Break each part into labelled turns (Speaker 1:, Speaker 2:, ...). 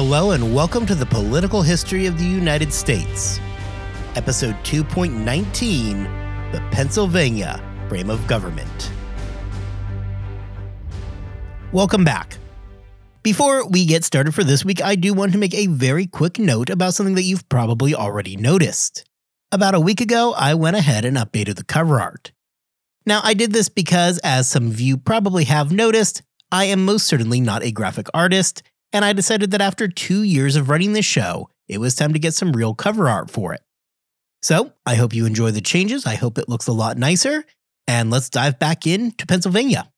Speaker 1: Hello, and welcome to the Political History of the United States, Episode 2.19 The Pennsylvania Frame of Government. Welcome back. Before we get started for this week, I do want to make a very quick note about something that you've probably already noticed. About a week ago, I went ahead and updated the cover art. Now, I did this because, as some of you probably have noticed, I am most certainly not a graphic artist, and I decided that after two years of running this show, it was time to get some real cover art for it. So, I hope you enjoy the changes. I hope it looks a lot nicer, and let's dive back into Pennsylvania.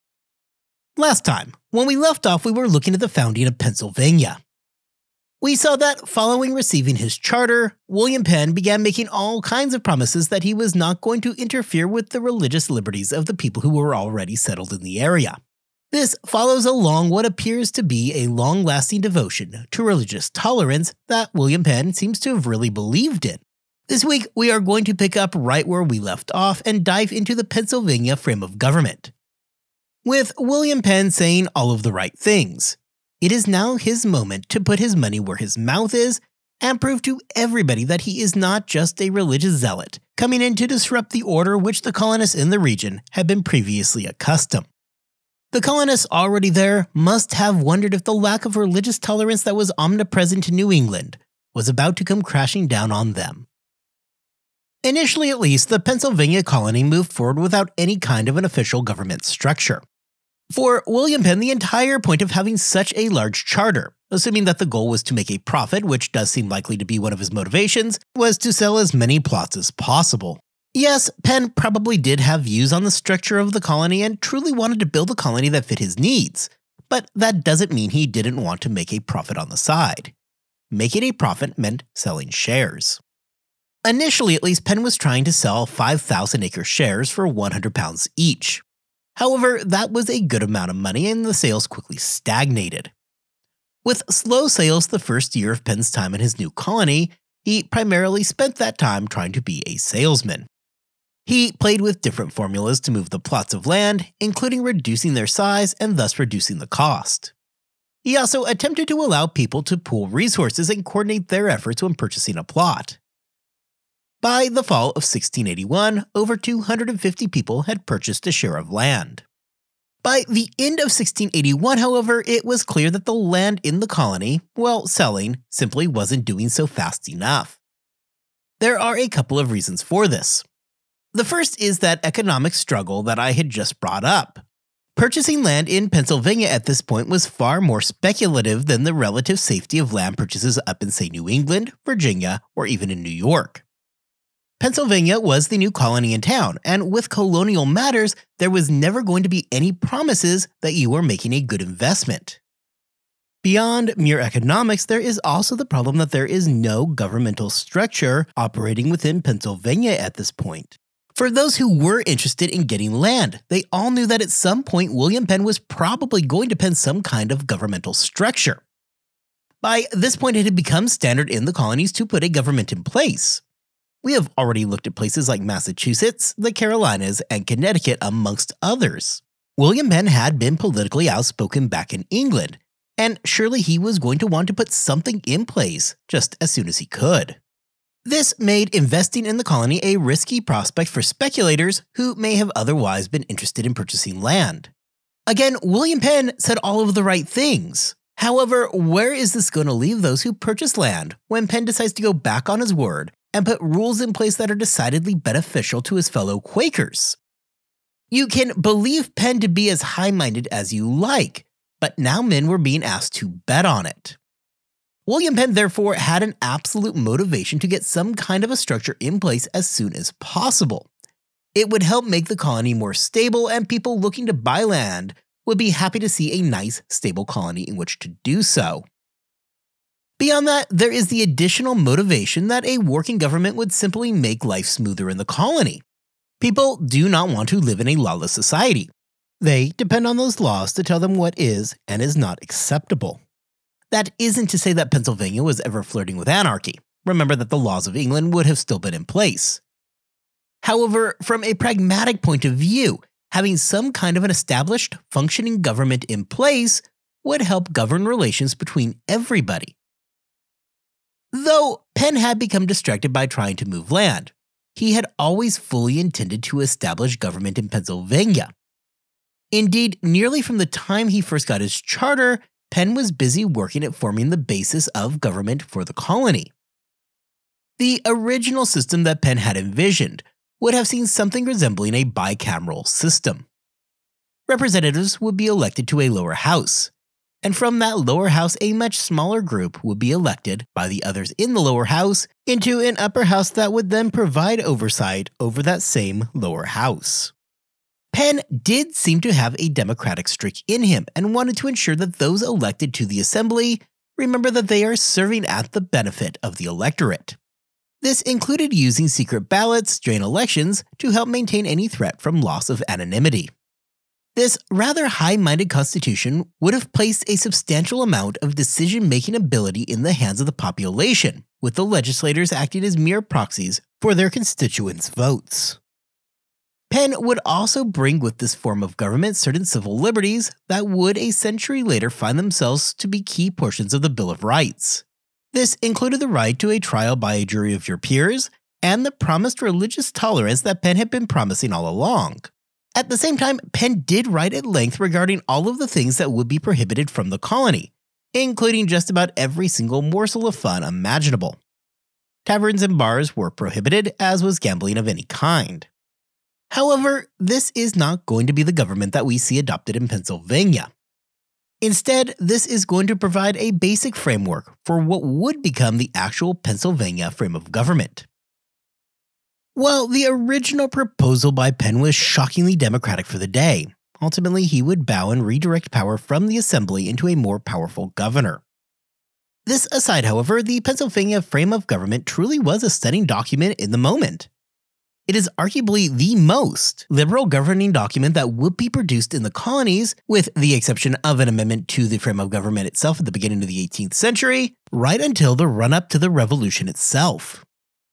Speaker 1: Last time, when we left off, we were looking at the founding of Pennsylvania. We saw that following receiving his charter, William Penn began making all kinds of promises that he was not going to interfere with the religious liberties of the people who were already settled in the area. This follows along what appears to be a long lasting devotion to religious tolerance that William Penn seems to have really believed in. This week, we are going to pick up right where we left off and dive into the Pennsylvania frame of government. With William Penn saying all of the right things, it is now his moment to put his money where his mouth is and prove to everybody that he is not just a religious zealot coming in to disrupt the order which the colonists in the region had been previously accustomed. The colonists already there must have wondered if the lack of religious tolerance that was omnipresent in New England was about to come crashing down on them. Initially, at least, the Pennsylvania colony moved forward without any kind of an official government structure. For William Penn, the entire point of having such a large charter, assuming that the goal was to make a profit, which does seem likely to be one of his motivations, was to sell as many plots as possible. Yes, Penn probably did have views on the structure of the colony and truly wanted to build a colony that fit his needs, but that doesn't mean he didn't want to make a profit on the side. Making a profit meant selling shares. Initially, at least, Penn was trying to sell 5,000 acre shares for 100 pounds each. However, that was a good amount of money and the sales quickly stagnated. With slow sales the first year of Penn's time in his new colony, he primarily spent that time trying to be a salesman. He played with different formulas to move the plots of land, including reducing their size and thus reducing the cost. He also attempted to allow people to pool resources and coordinate their efforts when purchasing a plot. By the fall of 1681, over 250 people had purchased a share of land. By the end of 1681, however, it was clear that the land in the colony, well, selling, simply wasn't doing so fast enough. There are a couple of reasons for this. The first is that economic struggle that I had just brought up. Purchasing land in Pennsylvania at this point was far more speculative than the relative safety of land purchases up in, say, New England, Virginia, or even in New York. Pennsylvania was the new colony in town, and with colonial matters, there was never going to be any promises that you were making a good investment. Beyond mere economics, there is also the problem that there is no governmental structure operating within Pennsylvania at this point. For those who were interested in getting land, they all knew that at some point William Penn was probably going to pen some kind of governmental structure. By this point, it had become standard in the colonies to put a government in place. We have already looked at places like Massachusetts, the Carolinas, and Connecticut, amongst others. William Penn had been politically outspoken back in England, and surely he was going to want to put something in place just as soon as he could. This made investing in the colony a risky prospect for speculators who may have otherwise been interested in purchasing land. Again, William Penn said all of the right things. However, where is this going to leave those who purchase land when Penn decides to go back on his word and put rules in place that are decidedly beneficial to his fellow Quakers. You can believe Penn to be as high minded as you like, but now men were being asked to bet on it. William Penn, therefore, had an absolute motivation to get some kind of a structure in place as soon as possible. It would help make the colony more stable, and people looking to buy land would be happy to see a nice, stable colony in which to do so. Beyond that, there is the additional motivation that a working government would simply make life smoother in the colony. People do not want to live in a lawless society. They depend on those laws to tell them what is and is not acceptable. That isn't to say that Pennsylvania was ever flirting with anarchy. Remember that the laws of England would have still been in place. However, from a pragmatic point of view, having some kind of an established, functioning government in place would help govern relations between everybody Though Penn had become distracted by trying to move land, he had always fully intended to establish government in Pennsylvania. Indeed, nearly from the time he first got his charter, Penn was busy working at forming the basis of government for the colony. The original system that Penn had envisioned would have seen something resembling a bicameral system. Representatives would be elected to a lower house, and from that lower house, a much smaller group would be elected by the others in the lower house into an upper house that would then provide oversight over that same lower house. Penn did seem to have a democratic streak in him and wanted to ensure that those elected to the assembly remember that they are serving at the benefit of the electorate. This included using secret ballots during elections to help maintain any threat from loss of anonymity. This rather high minded constitution would have placed a substantial amount of decision making ability in the hands of the population, with the legislators acting as mere proxies for their constituents' votes. Penn would also bring with this form of government certain civil liberties that would a century later find themselves to be key portions of the Bill of Rights. This included the right to a trial by a jury of your peers and the promised religious tolerance that Penn had been promising all along. At the same time, Penn did write at length regarding all of the things that would be prohibited from the colony, including just about every single morsel of fun imaginable. Taverns and bars were prohibited, as was gambling of any kind. However, this is not going to be the government that we see adopted in Pennsylvania. Instead, this is going to provide a basic framework for what would become the actual Pennsylvania frame of government. Well, the original proposal by Penn was shockingly democratic for the day. Ultimately, he would bow and redirect power from the assembly into a more powerful governor. This aside, however, the Pennsylvania frame of government truly was a stunning document in the moment. It is arguably the most liberal governing document that would be produced in the colonies, with the exception of an amendment to the frame of government itself at the beginning of the 18th century, right until the run up to the Revolution itself.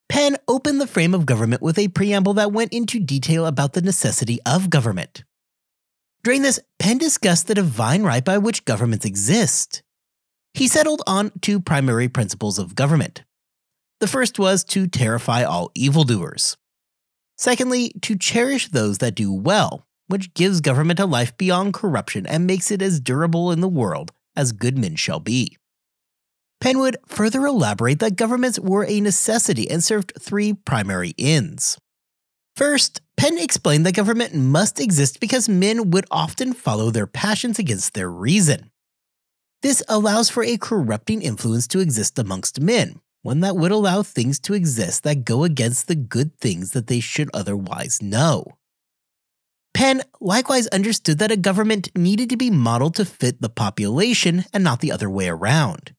Speaker 1: Penn opened the frame of government with a preamble that went into detail about the necessity of government. During this, Penn discussed the divine right by which governments exist. He settled on two primary principles of government. The first was to terrify all evildoers. Secondly, to cherish those that do well, which gives government a life beyond corruption and makes it as durable in the world as good men shall be. Penn would further elaborate that governments were a necessity and served three primary ends. First, Penn explained that government must exist because men would often follow their passions against their reason. This allows for a corrupting influence to exist amongst men, one that would allow things to exist that go against the good things that they should otherwise know. Penn likewise understood that a government needed to be modeled to fit the population and not the other way around.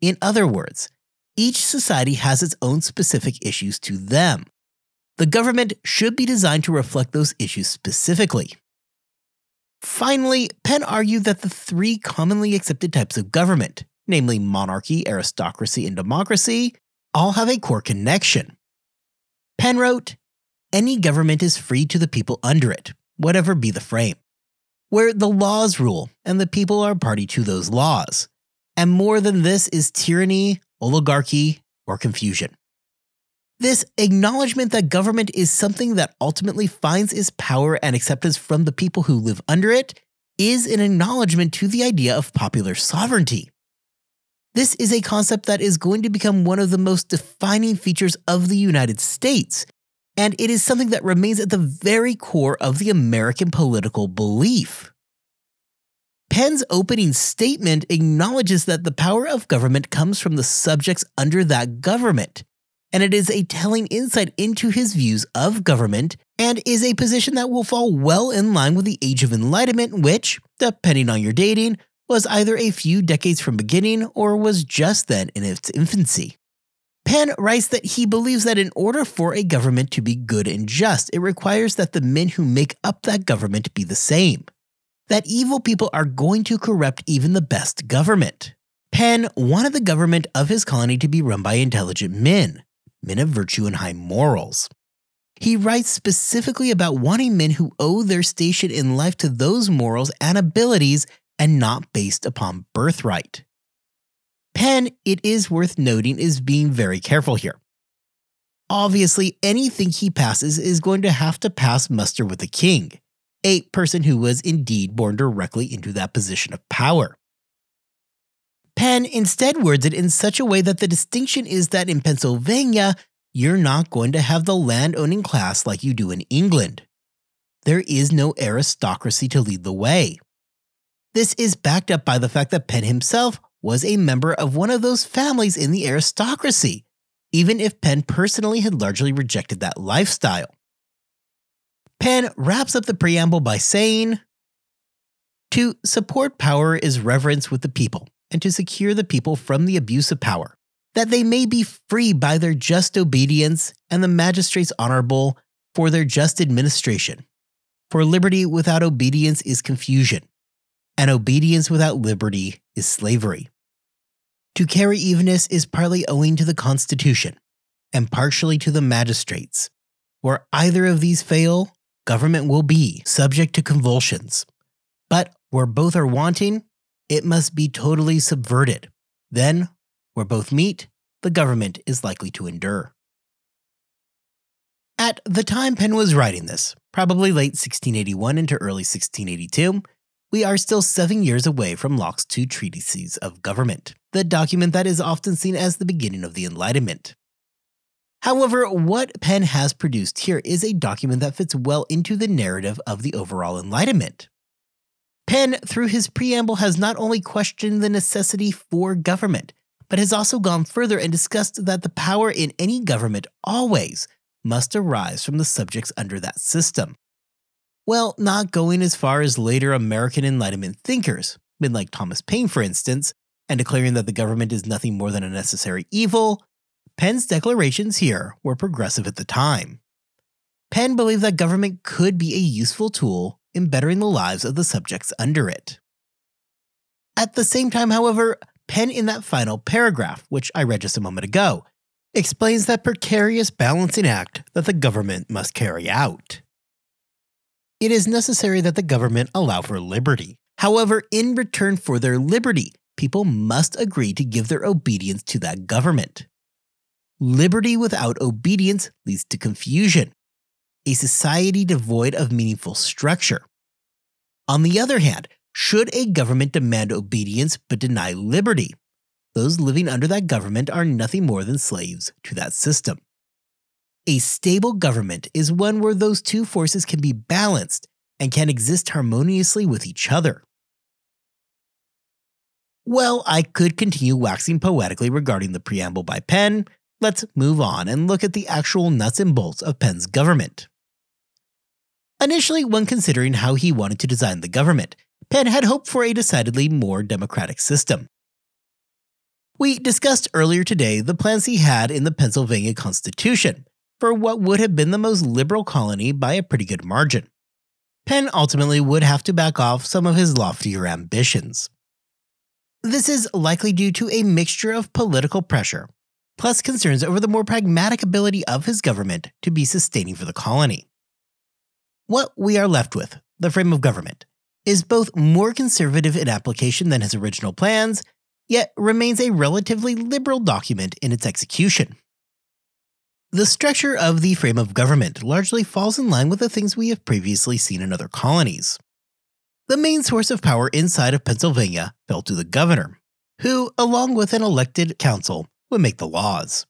Speaker 1: In other words, each society has its own specific issues to them. The government should be designed to reflect those issues specifically. Finally, Penn argued that the three commonly accepted types of government, namely monarchy, aristocracy, and democracy, all have a core connection. Penn wrote, Any government is free to the people under it, whatever be the frame, where the laws rule and the people are party to those laws and more than this is tyranny, oligarchy, or confusion. This acknowledgement that government is something that ultimately finds its power and acceptance from the people who live under it is an acknowledgement to the idea of popular sovereignty. This is a concept that is going to become one of the most defining features of the United States, and it is something that remains at the very core of the American political belief. Penn's opening statement acknowledges that the power of government comes from the subjects under that government, and it is a telling insight into his views of government and is a position that will fall well in line with the Age of Enlightenment, which, depending on your dating, was either a few decades from beginning or was just then in its infancy. Penn writes that he believes that in order for a government to be good and just, it requires that the men who make up that government be the same that evil people are going to corrupt even the best government. Penn wanted the government of his colony to be run by intelligent men, men of virtue and high morals. He writes specifically about wanting men who owe their station in life to those morals and abilities and not based upon birthright. Penn, it is worth noting, is being very careful here. Obviously, anything he passes is going to have to pass muster with the king, a person who was indeed born directly into that position of power. Penn instead words it in such a way that the distinction is that in Pennsylvania, you're not going to have the land owning class like you do in England. There is no aristocracy to lead the way. This is backed up by the fact that Penn himself was a member of one of those families in the aristocracy, even if Penn personally had largely rejected that lifestyle. Penn wraps up the preamble by saying, To support power is reverence with the people, and to secure the people from the abuse of power, that they may be free by their just obedience, and the magistrates honorable for their just administration. For liberty without obedience is confusion, and obedience without liberty is slavery. To carry evenness is partly owing to the Constitution, and partially to the magistrates. Where either of these fail, government will be subject to convulsions. But where both are wanting, it must be totally subverted. Then, where both meet, the government is likely to endure. At the time Penn was writing this, probably late 1681 into early 1682, we are still seven years away from Locke's two treatises of government, the document that is often seen as the beginning of the Enlightenment. However, what Penn has produced here is a document that fits well into the narrative of the overall Enlightenment. Penn, through his preamble, has not only questioned the necessity for government, but has also gone further and discussed that the power in any government always must arise from the subjects under that system. Well, not going as far as later American Enlightenment thinkers, men like Thomas Paine, for instance, and declaring that the government is nothing more than a necessary evil, Penn's declarations here were progressive at the time. Penn believed that government could be a useful tool in bettering the lives of the subjects under it. At the same time, however, Penn in that final paragraph, which I read just a moment ago, explains that precarious balancing act that the government must carry out. It is necessary that the government allow for liberty. However, in return for their liberty, people must agree to give their obedience to that government. Liberty without obedience leads to confusion, a society devoid of meaningful structure. On the other hand, should a government demand obedience but deny liberty, those living under that government are nothing more than slaves to that system. A stable government is one where those two forces can be balanced and can exist harmoniously with each other. Well, I could continue waxing poetically regarding the preamble by Penn. Let's move on and look at the actual nuts and bolts of Penn's government. Initially, when considering how he wanted to design the government, Penn had hoped for a decidedly more democratic system. We discussed earlier today the plans he had in the Pennsylvania Constitution for what would have been the most liberal colony by a pretty good margin. Penn ultimately would have to back off some of his loftier ambitions. This is likely due to a mixture of political pressure, plus concerns over the more pragmatic ability of his government to be sustaining for the colony. What we are left with, the frame of government, is both more conservative in application than his original plans, yet remains a relatively liberal document in its execution. The structure of the frame of government largely falls in line with the things we have previously seen in other colonies. The main source of power inside of Pennsylvania fell to the governor, who, along with an elected council, would make the laws.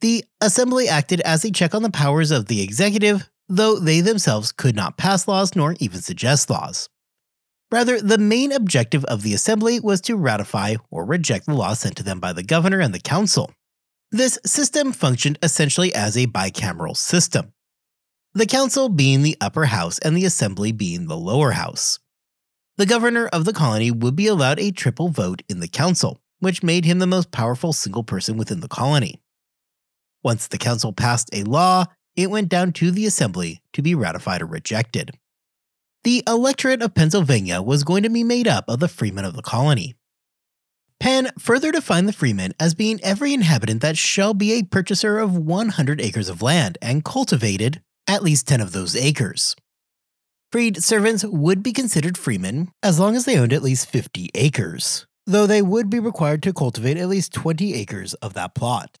Speaker 1: The assembly acted as a check on the powers of the executive, though they themselves could not pass laws nor even suggest laws. Rather, the main objective of the assembly was to ratify or reject the laws sent to them by the governor and the council. This system functioned essentially as a bicameral system, the council being the upper house and the assembly being the lower house. The governor of the colony would be allowed a triple vote in the council, which made him the most powerful single person within the colony. Once the council passed a law, it went down to the Assembly to be ratified or rejected. The electorate of Pennsylvania was going to be made up of the freemen of the colony. Penn further defined the freeman as being every inhabitant that shall be a purchaser of 100 acres of land and cultivated at least 10 of those acres. Freed servants would be considered freemen as long as they owned at least 50 acres. though they would be required to cultivate at least 20 acres of that plot.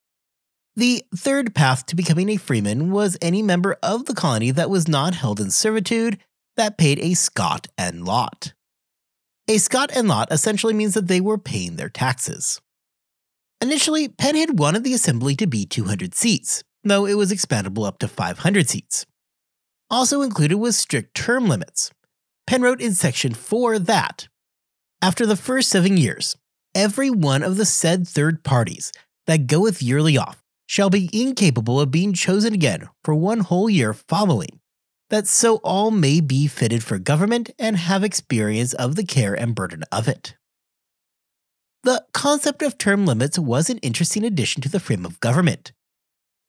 Speaker 1: The third path to becoming a freeman was any member of the colony that was not held in servitude that paid a scot and lot. A scot and lot essentially means that they were paying their taxes. Initially, Penn had wanted the assembly to be 200 seats, though it was expandable up to 500 seats. Also included was strict term limits. Penn wrote in section 4 that, after the first seven years, every one of the said third parties that goeth yearly off shall be incapable of being chosen again for one whole year following, that so all may be fitted for government and have experience of the care and burden of it. The concept of term limits was an interesting addition to the frame of government.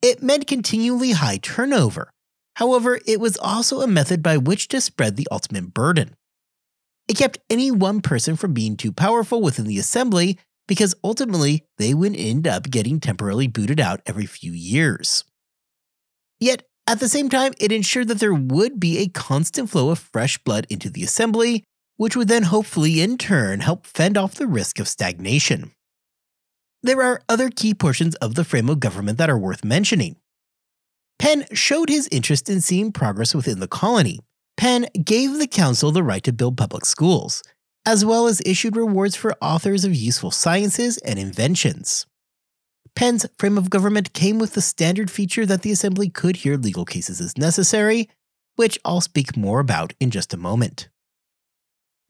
Speaker 1: It meant continually high turnover. However, it was also a method by which to spread the ultimate burden. It kept any one person from being too powerful within the assembly because ultimately they would end up getting temporarily booted out every few years. Yet, at the same time, it ensured that there would be a constant flow of fresh blood into the assembly, which would then hopefully in turn help fend off the risk of stagnation. There are other key portions of the frame of government that are worth mentioning. Penn showed his interest in seeing progress within the colony. Penn gave the council the right to build public schools, as well as issued rewards for authors of useful sciences and inventions. Penn's frame of government came with the standard feature that the Assembly could hear legal cases as necessary, which I'll speak more about in just a moment.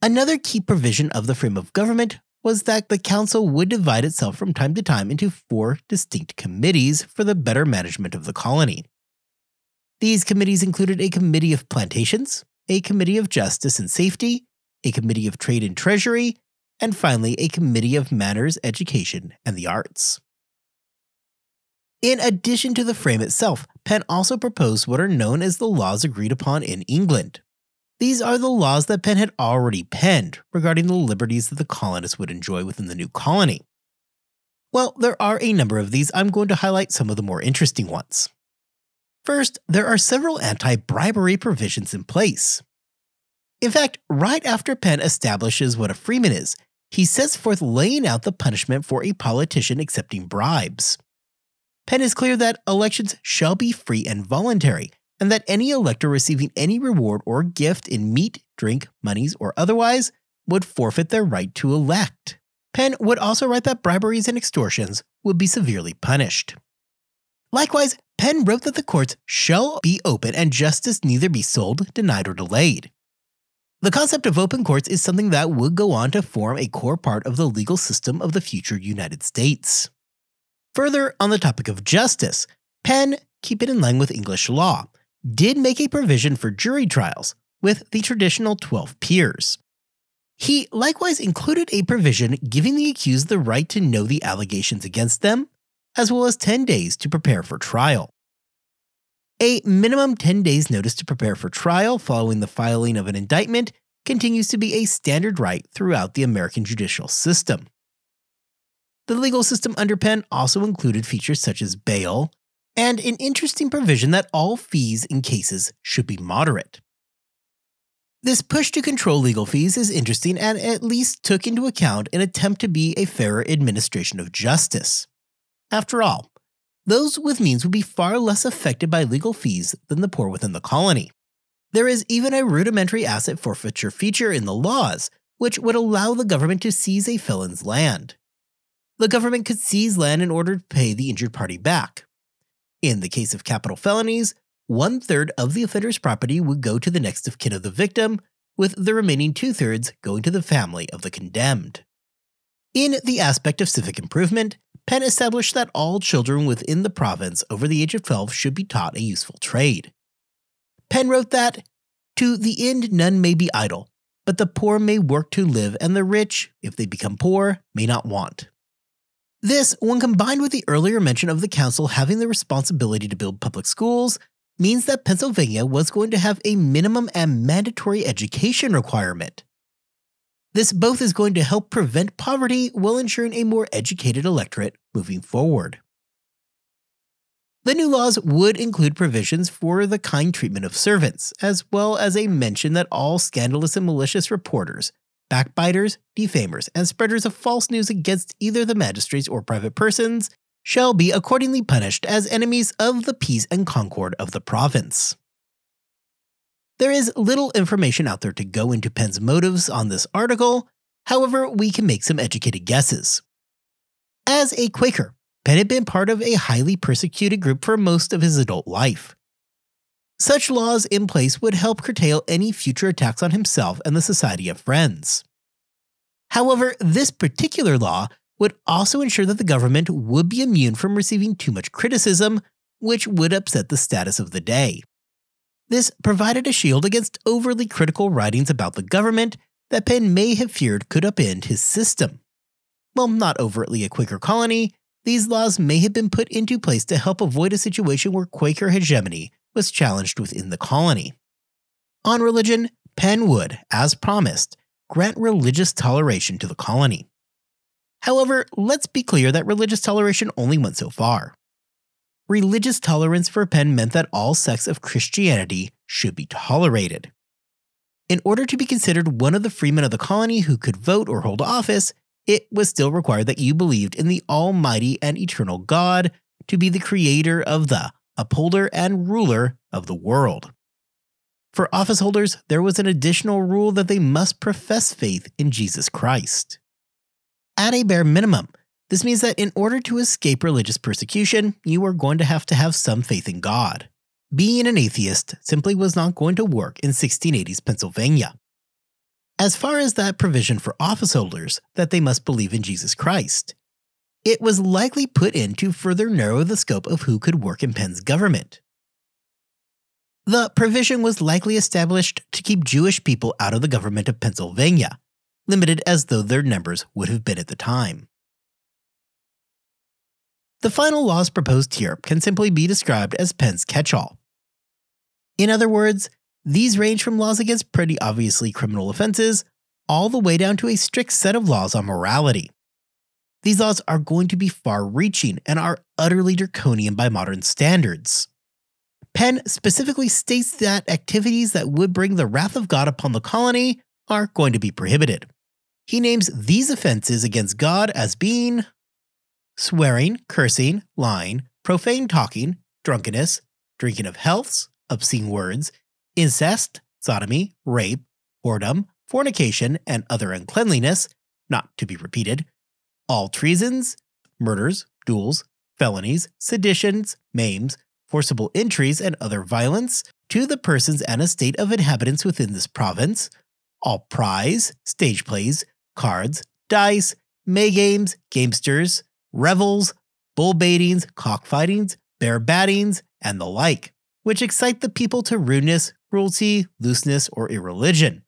Speaker 1: Another key provision of the frame of government was that the council would divide itself from time to time into four distinct committees for the better management of the colony. These committees included a committee of plantations, a committee of justice and safety, a committee of trade and treasury, and finally a committee of manners, education, and the arts. In addition to the frame itself, Penn also proposed what are known as the laws agreed upon in England. These are the laws that Penn had already penned regarding the liberties that the colonists would enjoy within the new colony. Well, there are a number of these. I'm going to highlight some of the more interesting ones. First, there are several anti bribery provisions in place. In fact, right after Penn establishes what a freeman is, he sets forth laying out the punishment for a politician accepting bribes. Penn is clear that elections shall be free and voluntary, and that any elector receiving any reward or gift in meat, drink, monies, or otherwise would forfeit their right to elect. Penn would also write that briberies and extortions would be severely punished. Likewise, Penn wrote that the courts shall be open and justice neither be sold, denied, or delayed. The concept of open courts is something that would go on to form a core part of the legal system of the future United States. Further, on the topic of justice, Penn, keep it in line with English law, did make a provision for jury trials with the traditional 12 peers. He likewise included a provision giving the accused the right to know the allegations against them, as well as 10 days to prepare for trial. A minimum 10 days notice to prepare for trial following the filing of an indictment continues to be a standard right throughout the American judicial system. The legal system under Penn also included features such as bail and an interesting provision that all fees in cases should be moderate. This push to control legal fees is interesting and at least took into account an attempt to be a fairer administration of justice. After all, those with means would be far less affected by legal fees than the poor within the colony. There is even a rudimentary asset forfeiture feature in the laws, which would allow the government to seize a felon's land. The government could seize land in order to pay the injured party back. In the case of capital felonies, one third of the offender's property would go to the next of kin of the victim, with the remaining two thirds going to the family of the condemned. In the aspect of civic improvement, Penn established that all children within the province over the age of 12 should be taught a useful trade. Penn wrote that, To the end none may be idle, but the poor may work to live, and the rich, if they become poor, may not want. This, when combined with the earlier mention of the council having the responsibility to build public schools, means that Pennsylvania was going to have a minimum and mandatory education requirement. This both is going to help prevent poverty while ensuring a more educated electorate moving forward. The new laws would include provisions for the kind treatment of servants, as well as a mention that all scandalous and malicious reporters backbiters, defamers, and spreaders of false news against either the magistrates or private persons shall be accordingly punished as enemies of the peace and concord of the province. There is little information out there to go into Penn's motives on this article, however, we can make some educated guesses. As a Quaker, Penn had been part of a highly persecuted group for most of his adult life. Such laws in place would help curtail any future attacks on himself and the Society of Friends. However, this particular law would also ensure that the government would be immune from receiving too much criticism, which would upset the status of the day. This provided a shield against overly critical writings about the government that Penn may have feared could upend his system. While not overtly a Quaker colony, these laws may have been put into place to help avoid a situation where Quaker hegemony was challenged within the colony. On religion, Penn would, as promised, grant religious toleration to the colony. However, let's be clear that religious toleration only went so far. Religious tolerance for Penn meant that all sects of Christianity should be tolerated. In order to be considered one of the freemen of the colony who could vote or hold office, it was still required that you believed in the Almighty and Eternal God to be the creator of the, upholder, and ruler of the world. For office holders, there was an additional rule that they must profess faith in Jesus Christ. At a bare minimum, this means that in order to escape religious persecution, you are going to have to have some faith in God. Being an atheist simply was not going to work in 1680s Pennsylvania. As far as that provision for office holders that they must believe in Jesus Christ, it was likely put in to further narrow the scope of who could work in Penn's government. The provision was likely established to keep Jewish people out of the government of Pennsylvania, limited as though their numbers would have been at the time. The final laws proposed here can simply be described as Penn's catch all. In other words, these range from laws against pretty obviously criminal offenses all the way down to a strict set of laws on morality. These laws are going to be far reaching and are utterly draconian by modern standards. Penn specifically states that activities that would bring the wrath of God upon the colony are going to be prohibited. He names these offenses against God as being swearing, cursing, lying, profane talking, drunkenness, drinking of healths, obscene words, incest, sodomy, rape, whoredom, fornication, and other uncleanliness, not to be repeated, all treasons, murders, duels, felonies, seditions, maims, forcible entries, and other violence to the persons and estate of inhabitants within this province, all prize, stage plays, cards, dice, May games, gamesters, revels, bull baitings, cockfightings, bear baitings, and the like, which excite the people to rudeness, cruelty, looseness, or irreligion,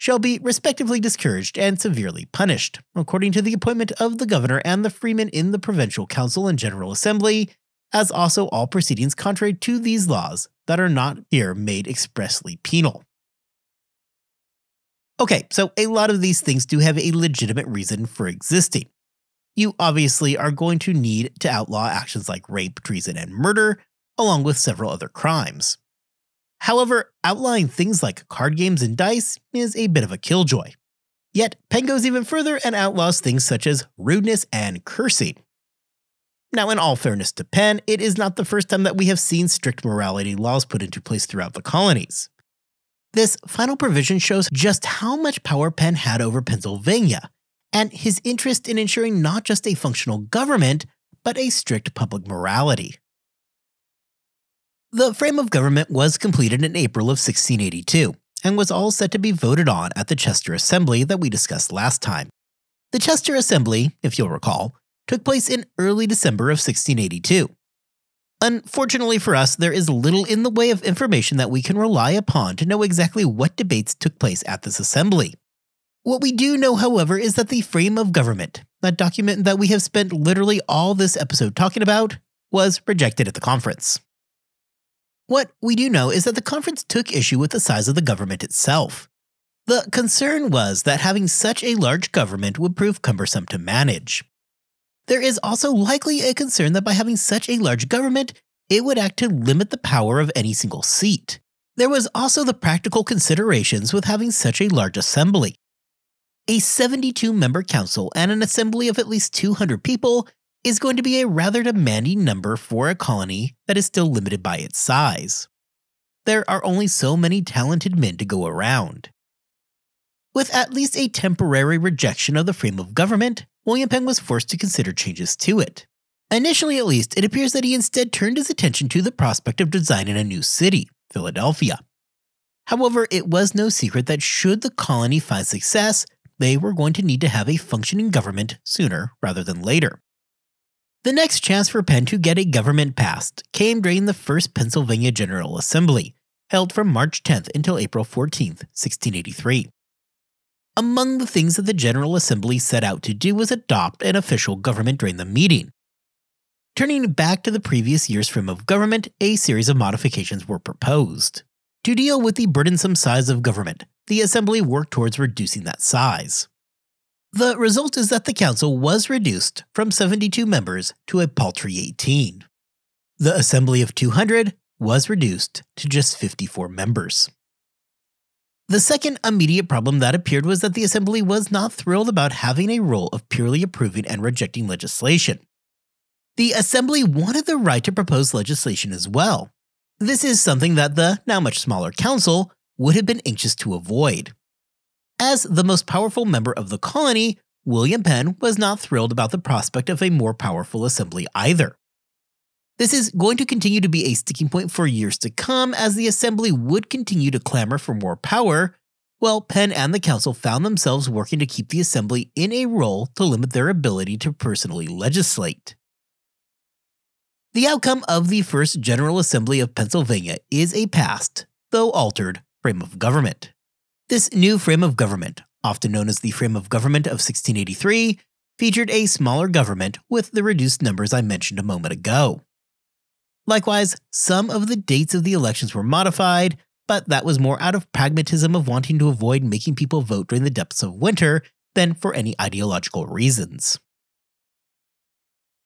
Speaker 1: shall be respectively discouraged and severely punished, according to the appointment of the governor and the freemen in the provincial council and general assembly, as also all proceedings contrary to these laws that are not here made expressly penal. Okay, so a lot of these things do have a legitimate reason for existing. You obviously are going to need to outlaw actions like rape, treason, and murder, along with several other crimes. However, outlawing things like card games and dice is a bit of a killjoy. Yet, Penn goes even further and outlaws things such as rudeness and cursing. Now, in all fairness to Penn, it is not the first time that we have seen strict morality laws put into place throughout the colonies. This final provision shows just how much power Penn had over Pennsylvania, and his interest in ensuring not just a functional government, but a strict public morality. The frame of government was completed in April of 1682 and was all set to be voted on at the Chester Assembly that we discussed last time. The Chester Assembly, if you'll recall, took place in early December of 1682. Unfortunately for us, there is little in the way of information that we can rely upon to know exactly what debates took place at this assembly. What we do know, however, is that the frame of government, that document that we have spent literally all this episode talking about, was rejected at the conference. What we do know is that the conference took issue with the size of the government itself. The concern was that having such a large government would prove cumbersome to manage. There is also likely a concern that by having such a large government, it would act to limit the power of any single seat. There was also the practical considerations with having such a large assembly. a 72 member council and an assembly of at least 200 people is going to be a rather demanding number for a colony that is still limited by its size. There are only so many talented men to go around. With at least a temporary rejection of the frame of government, William Penn was forced to consider changes to it. Initially, at least, it appears that he instead turned his attention to the prospect of designing a new city, Philadelphia. However, it was no secret that should the colony find success, they were going to need to have a functioning government sooner rather than later. The next chance for Penn to get a government passed came during the First Pennsylvania General Assembly, held from March 10th until April 14th, 1683. Among the things that the General Assembly set out to do was adopt an official government during the meeting, Turning back to the previous year's frame of government, a series of modifications were proposed. To deal with the burdensome size of government, the Assembly worked towards reducing that size. The result is that the Council was reduced from 72 members to a paltry 18. The Assembly of 200 was reduced to just 54 members. The second immediate problem that appeared was that the Assembly was not thrilled about having a role of purely approving and rejecting legislation. The Assembly wanted the right to propose legislation as well. This is something that the now much smaller Council would have been anxious to avoid. As the most powerful member of the colony, William Penn was not thrilled about the prospect of a more powerful assembly either. This is going to continue to be a sticking point for years to come as the assembly would continue to clamor for more power, while Penn and the council found themselves working to keep the assembly in a role to limit their ability to personally legislate. The outcome of the First General Assembly of Pennsylvania is a passed, though altered, frame of government. This new frame of government, often known as the Frame of Government of 1683, featured a smaller government with the reduced numbers I mentioned a moment ago. Likewise, some of the dates of the elections were modified, but that was more out of pragmatism of wanting to avoid making people vote during the depths of winter than for any ideological reasons.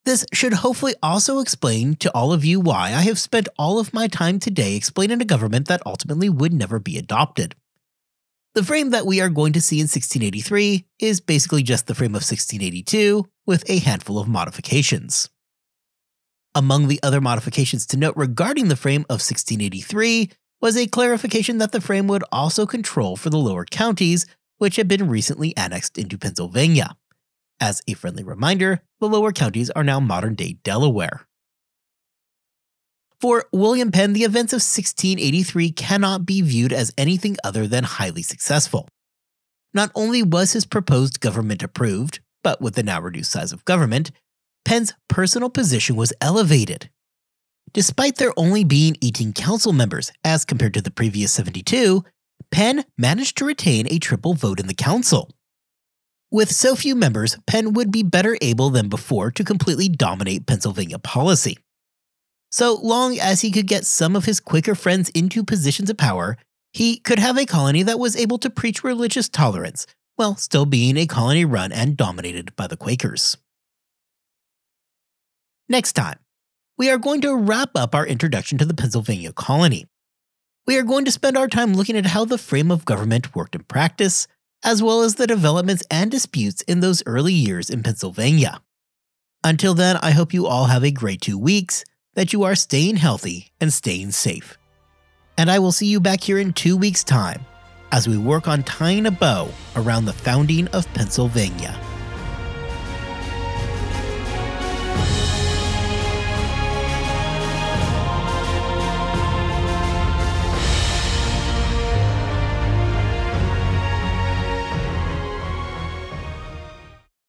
Speaker 1: This should hopefully also explain to all of you why I have spent all of my time today explaining a government that ultimately would never be adopted. The frame that we are going to see in 1683 is basically just the frame of 1682 with a handful of modifications. Among the other modifications to note regarding the frame of 1683 was a clarification that the frame would also control for the lower counties, which had been recently annexed into Pennsylvania. As a friendly reminder, the lower counties are now modern day Delaware. For William Penn, the events of 1683 cannot be viewed as anything other than highly successful. Not only was his proposed government approved, but with the now reduced size of government, Penn's personal position was elevated. Despite there only being 18 council members as compared to the previous 72, Penn managed to retain a triple vote in the council. With so few members, Penn would be better able than before to completely dominate Pennsylvania policy. So long as he could get some of his Quaker friends into positions of power, he could have a colony that was able to preach religious tolerance while still being a colony run and dominated by the Quakers. Next time, we are going to wrap up our introduction to the Pennsylvania colony. We are going to spend our time looking at how the frame of government worked in practice, as well as the developments and disputes in those early years in Pennsylvania. Until then, I hope you all have a great two weeks, that you are staying healthy and staying safe. And I will see you back here in two weeks' time as we work on tying a bow around the founding of Pennsylvania.